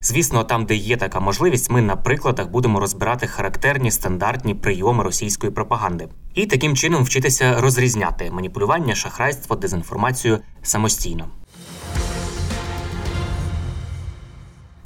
Звісно, там, де є така можливість, ми на прикладах будемо розбирати характерні стандартні прийоми російської пропаганди і таким чином вчитися розрізняти маніпулювання, шахрайство, дезінформацію самостійно.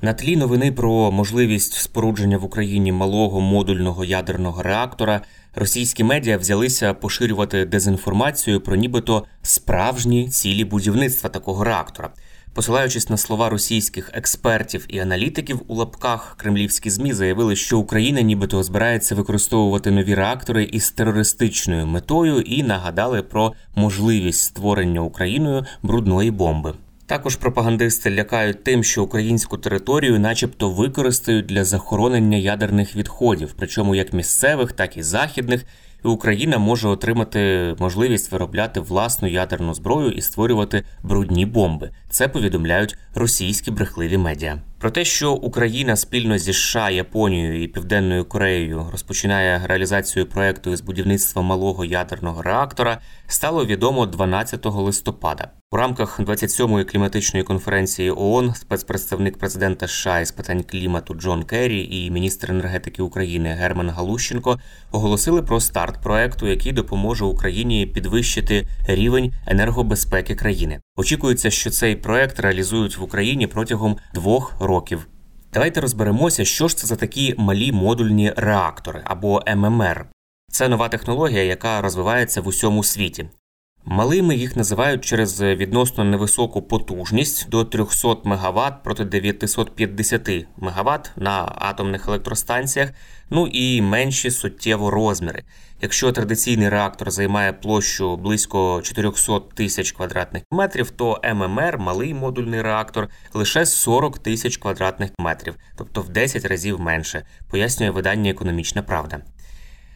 На тлі новини про можливість спорудження в Україні малого модульного ядерного реактора російські медіа взялися поширювати дезінформацію про нібито справжні цілі будівництва такого реактора. Посилаючись на слова російських експертів і аналітиків у лапках, кремлівські змі заявили, що Україна нібито збирається використовувати нові реактори із терористичною метою і нагадали про можливість створення Україною брудної бомби. Також пропагандисти лякають тим, що українську територію, начебто, використають для захоронення ядерних відходів, причому як місцевих, так і західних. І Україна може отримати можливість виробляти власну ядерну зброю і створювати брудні бомби. Це повідомляють російські брехливі медіа. Про те, що Україна спільно зі США, Японією і Південною Кореєю розпочинає реалізацію проекту із будівництва малого ядерного реактора, стало відомо 12 листопада. У рамках 27-ї кліматичної конференції ООН спецпредставник президента США із питань клімату Джон Керрі і міністр енергетики України Герман Галущенко оголосили про старт проекту, який допоможе Україні підвищити рівень енергобезпеки країни. Очікується, що цей проект реалізують в Україні протягом двох років. Давайте розберемося, що ж це за такі малі модульні реактори або ММР. Це нова технологія, яка розвивається в усьому світі. Малими їх називають через відносно невисоку потужність до 300 МВт проти 950 МВт на атомних електростанціях, ну і менші суттєво розміри. Якщо традиційний реактор займає площу близько 400 тисяч квадратних метрів, то ММР, малий модульний реактор, лише 40 тисяч квадратних метрів, тобто в 10 разів менше, пояснює видання Економічна Правда.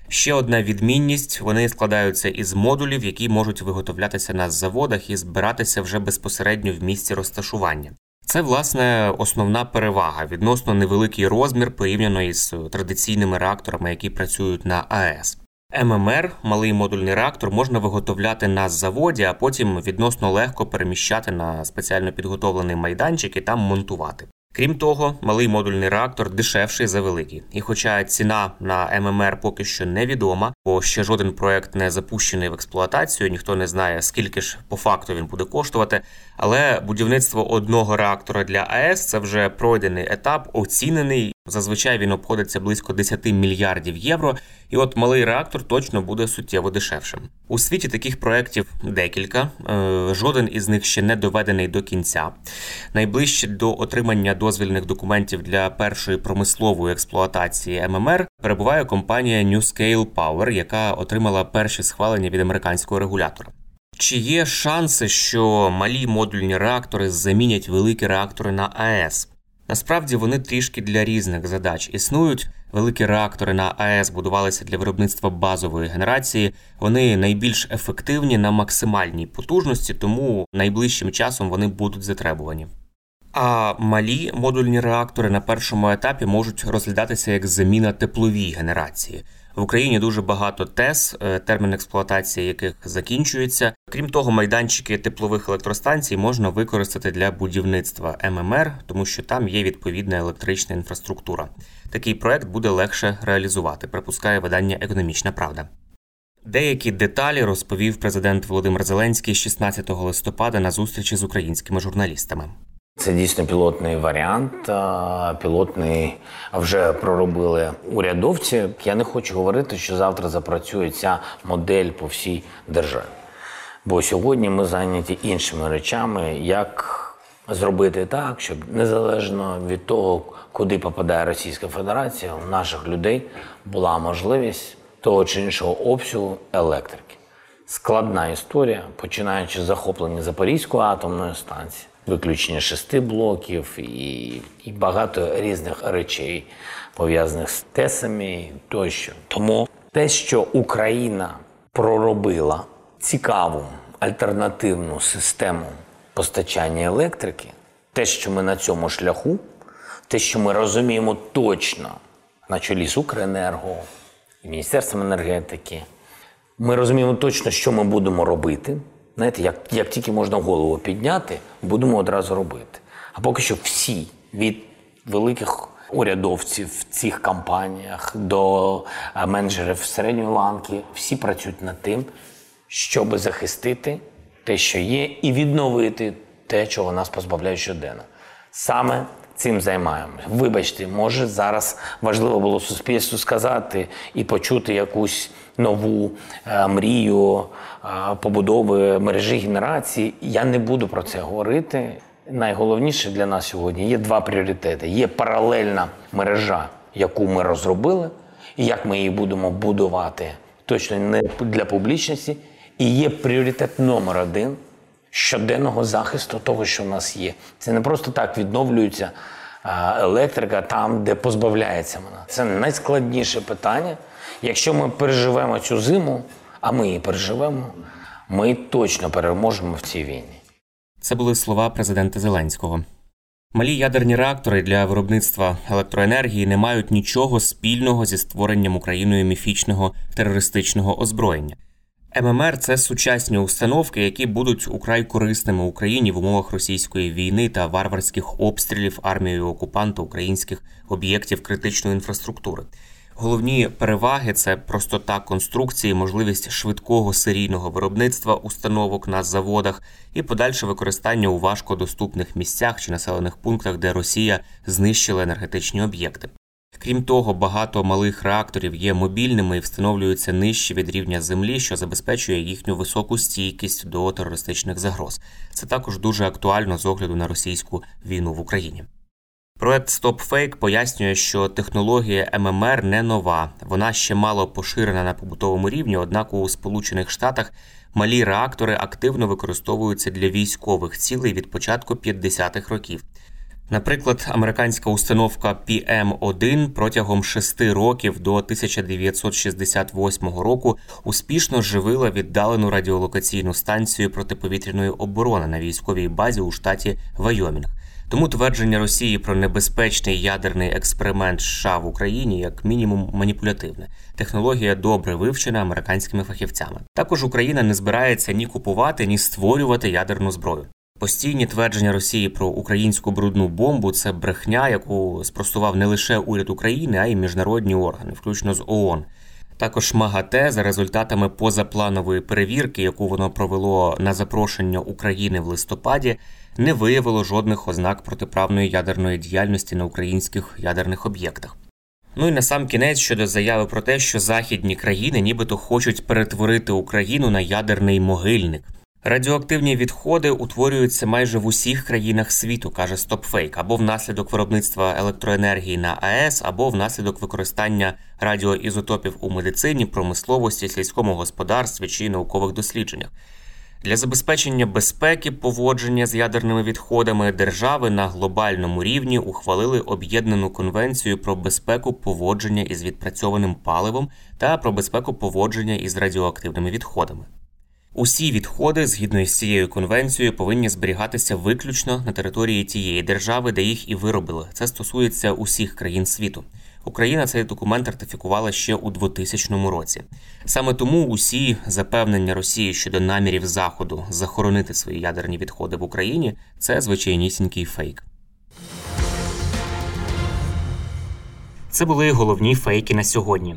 Ще одна відмінність: вони складаються із модулів, які можуть виготовлятися на заводах і збиратися вже безпосередньо в місці розташування. Це власне основна перевага відносно невеликий розмір порівняно із традиційними реакторами, які працюють на АЕС. ММР, малий модульний реактор, можна виготовляти на заводі, а потім відносно легко переміщати на спеціально підготовлений майданчик і там монтувати. Крім того, малий модульний реактор дешевший за великий. І хоча ціна на ММР поки що невідома, бо ще жоден проект не запущений в експлуатацію, ніхто не знає, скільки ж по факту він буде коштувати. Але будівництво одного реактора для АЕС це вже пройдений етап, оцінений. Зазвичай він обходиться близько 10 мільярдів євро, і от малий реактор точно буде суттєво дешевшим. У світі таких проєктів декілька. е, Жоден із них ще не доведений до кінця. Найближче до отримання дозвільних документів для першої промислової експлуатації ММР перебуває компанія NewScale Power, яка отримала перші схвалення від американського регулятора. Чи є шанси, що малі модульні реактори замінять великі реактори на АЕС? Насправді вони трішки для різних задач існують. Великі реактори на АЕС будувалися для виробництва базової генерації. Вони найбільш ефективні на максимальній потужності, тому найближчим часом вони будуть затребувані. А малі модульні реактори на першому етапі можуть розглядатися як заміна тепловій генерації. В Україні дуже багато ТЕС, е, термін експлуатації яких закінчується. Крім того, майданчики теплових електростанцій можна використати для будівництва ММР, тому що там є відповідна електрична інфраструктура. Такий проект буде легше реалізувати, припускає видання Економічна Правда. Деякі деталі розповів президент Володимир Зеленський 16 листопада на зустрічі з українськими журналістами. Це дійсно пілотний варіант. Пілотний вже проробили урядовці. Я не хочу говорити, що завтра запрацює ця модель по всій державі. Бо сьогодні ми зайняті іншими речами, як зробити так, щоб незалежно від того, куди попадає Російська Федерація, у наших людей була можливість того чи іншого обсягу електрики. Складна історія, починаючи з захоплення Запорізької атомної станції, виключення шести блоків і, і багато різних речей пов'язаних з тесами тощо. Тому те, що Україна проробила цікаву альтернативну систему постачання електрики, те, що ми на цьому шляху, те, що ми розуміємо точно на чолі з Укренерго і Міністерством енергетики, ми розуміємо точно, що ми будемо робити. Знаєте, як як тільки можна голову підняти, будемо одразу робити. А поки що всі від великих урядовців в цих компаніях до менеджерів середньої ланки, всі працюють над тим, щоб захистити те, що є, і відновити те, чого нас позбавляють щоденно. Саме цим займаємося. Вибачте, може зараз важливо було суспільству сказати і почути якусь нову е, мрію е, побудови мережі генерації. Я не буду про це говорити. Найголовніше для нас сьогодні є два пріоритети: є паралельна мережа, яку ми розробили, і як ми її будемо будувати точно не для публічності. І є пріоритет номер один щоденного захисту того, що в нас є. Це не просто так відновлюється електрика там, де позбавляється вона. Це найскладніше питання. Якщо ми переживемо цю зиму, а ми її переживемо, ми точно переможемо в цій війні. Це були слова президента Зеленського. Малі ядерні реактори для виробництва електроенергії не мають нічого спільного зі створенням Україною міфічного терористичного озброєння. ММР це сучасні установки, які будуть украй корисними Україні в умовах російської війни та варварських обстрілів армією окупанта українських об'єктів критичної інфраструктури. Головні переваги це простота конструкції, можливість швидкого серійного виробництва установок на заводах і подальше використання у важкодоступних місцях чи населених пунктах, де Росія знищила енергетичні об'єкти. Крім того, багато малих реакторів є мобільними і встановлюються нижче від рівня землі, що забезпечує їхню високу стійкість до терористичних загроз. Це також дуже актуально з огляду на російську війну в Україні. Проект StopFake пояснює, що технологія ММР не нова, вона ще мало поширена на побутовому рівні, однак у Сполучених Штатах малі реактори активно використовуються для військових цілей від початку 50-х років. Наприклад, американська установка PM-1 протягом шести років до 1968 року успішно живила віддалену радіолокаційну станцію протиповітряної оборони на військовій базі у штаті Вайомінг. Тому твердження Росії про небезпечний ядерний експеримент США в Україні як мінімум маніпулятивне. Технологія добре вивчена американськими фахівцями. Також Україна не збирається ні купувати, ні створювати ядерну зброю. Постійні твердження Росії про українську брудну бомбу це брехня, яку спростував не лише уряд України, а й міжнародні органи, включно з ООН. Також МАГАТЕ за результатами позапланової перевірки, яку воно провело на запрошення України в листопаді, не виявило жодних ознак протиправної ядерної діяльності на українських ядерних об'єктах. Ну і на сам кінець щодо заяви про те, що західні країни нібито хочуть перетворити Україну на ядерний могильник. Радіоактивні відходи утворюються майже в усіх країнах світу, каже StopFake, або внаслідок виробництва електроенергії на АЕС, або внаслідок використання радіоізотопів у медицині, промисловості, сільському господарстві чи наукових дослідженнях. Для забезпечення безпеки поводження з ядерними відходами держави на глобальному рівні ухвалили об'єднану конвенцію про безпеку поводження із відпрацьованим паливом та про безпеку поводження із радіоактивними відходами. Усі відходи, згідно із цією конвенцією, повинні зберігатися виключно на території тієї держави, де їх і виробили. Це стосується усіх країн світу. Україна цей документ ратифікувала ще у 2000 році. Саме тому усі запевнення Росії щодо намірів Заходу захоронити свої ядерні відходи в Україні це звичайнісінький фейк. Це були головні фейки на сьогодні.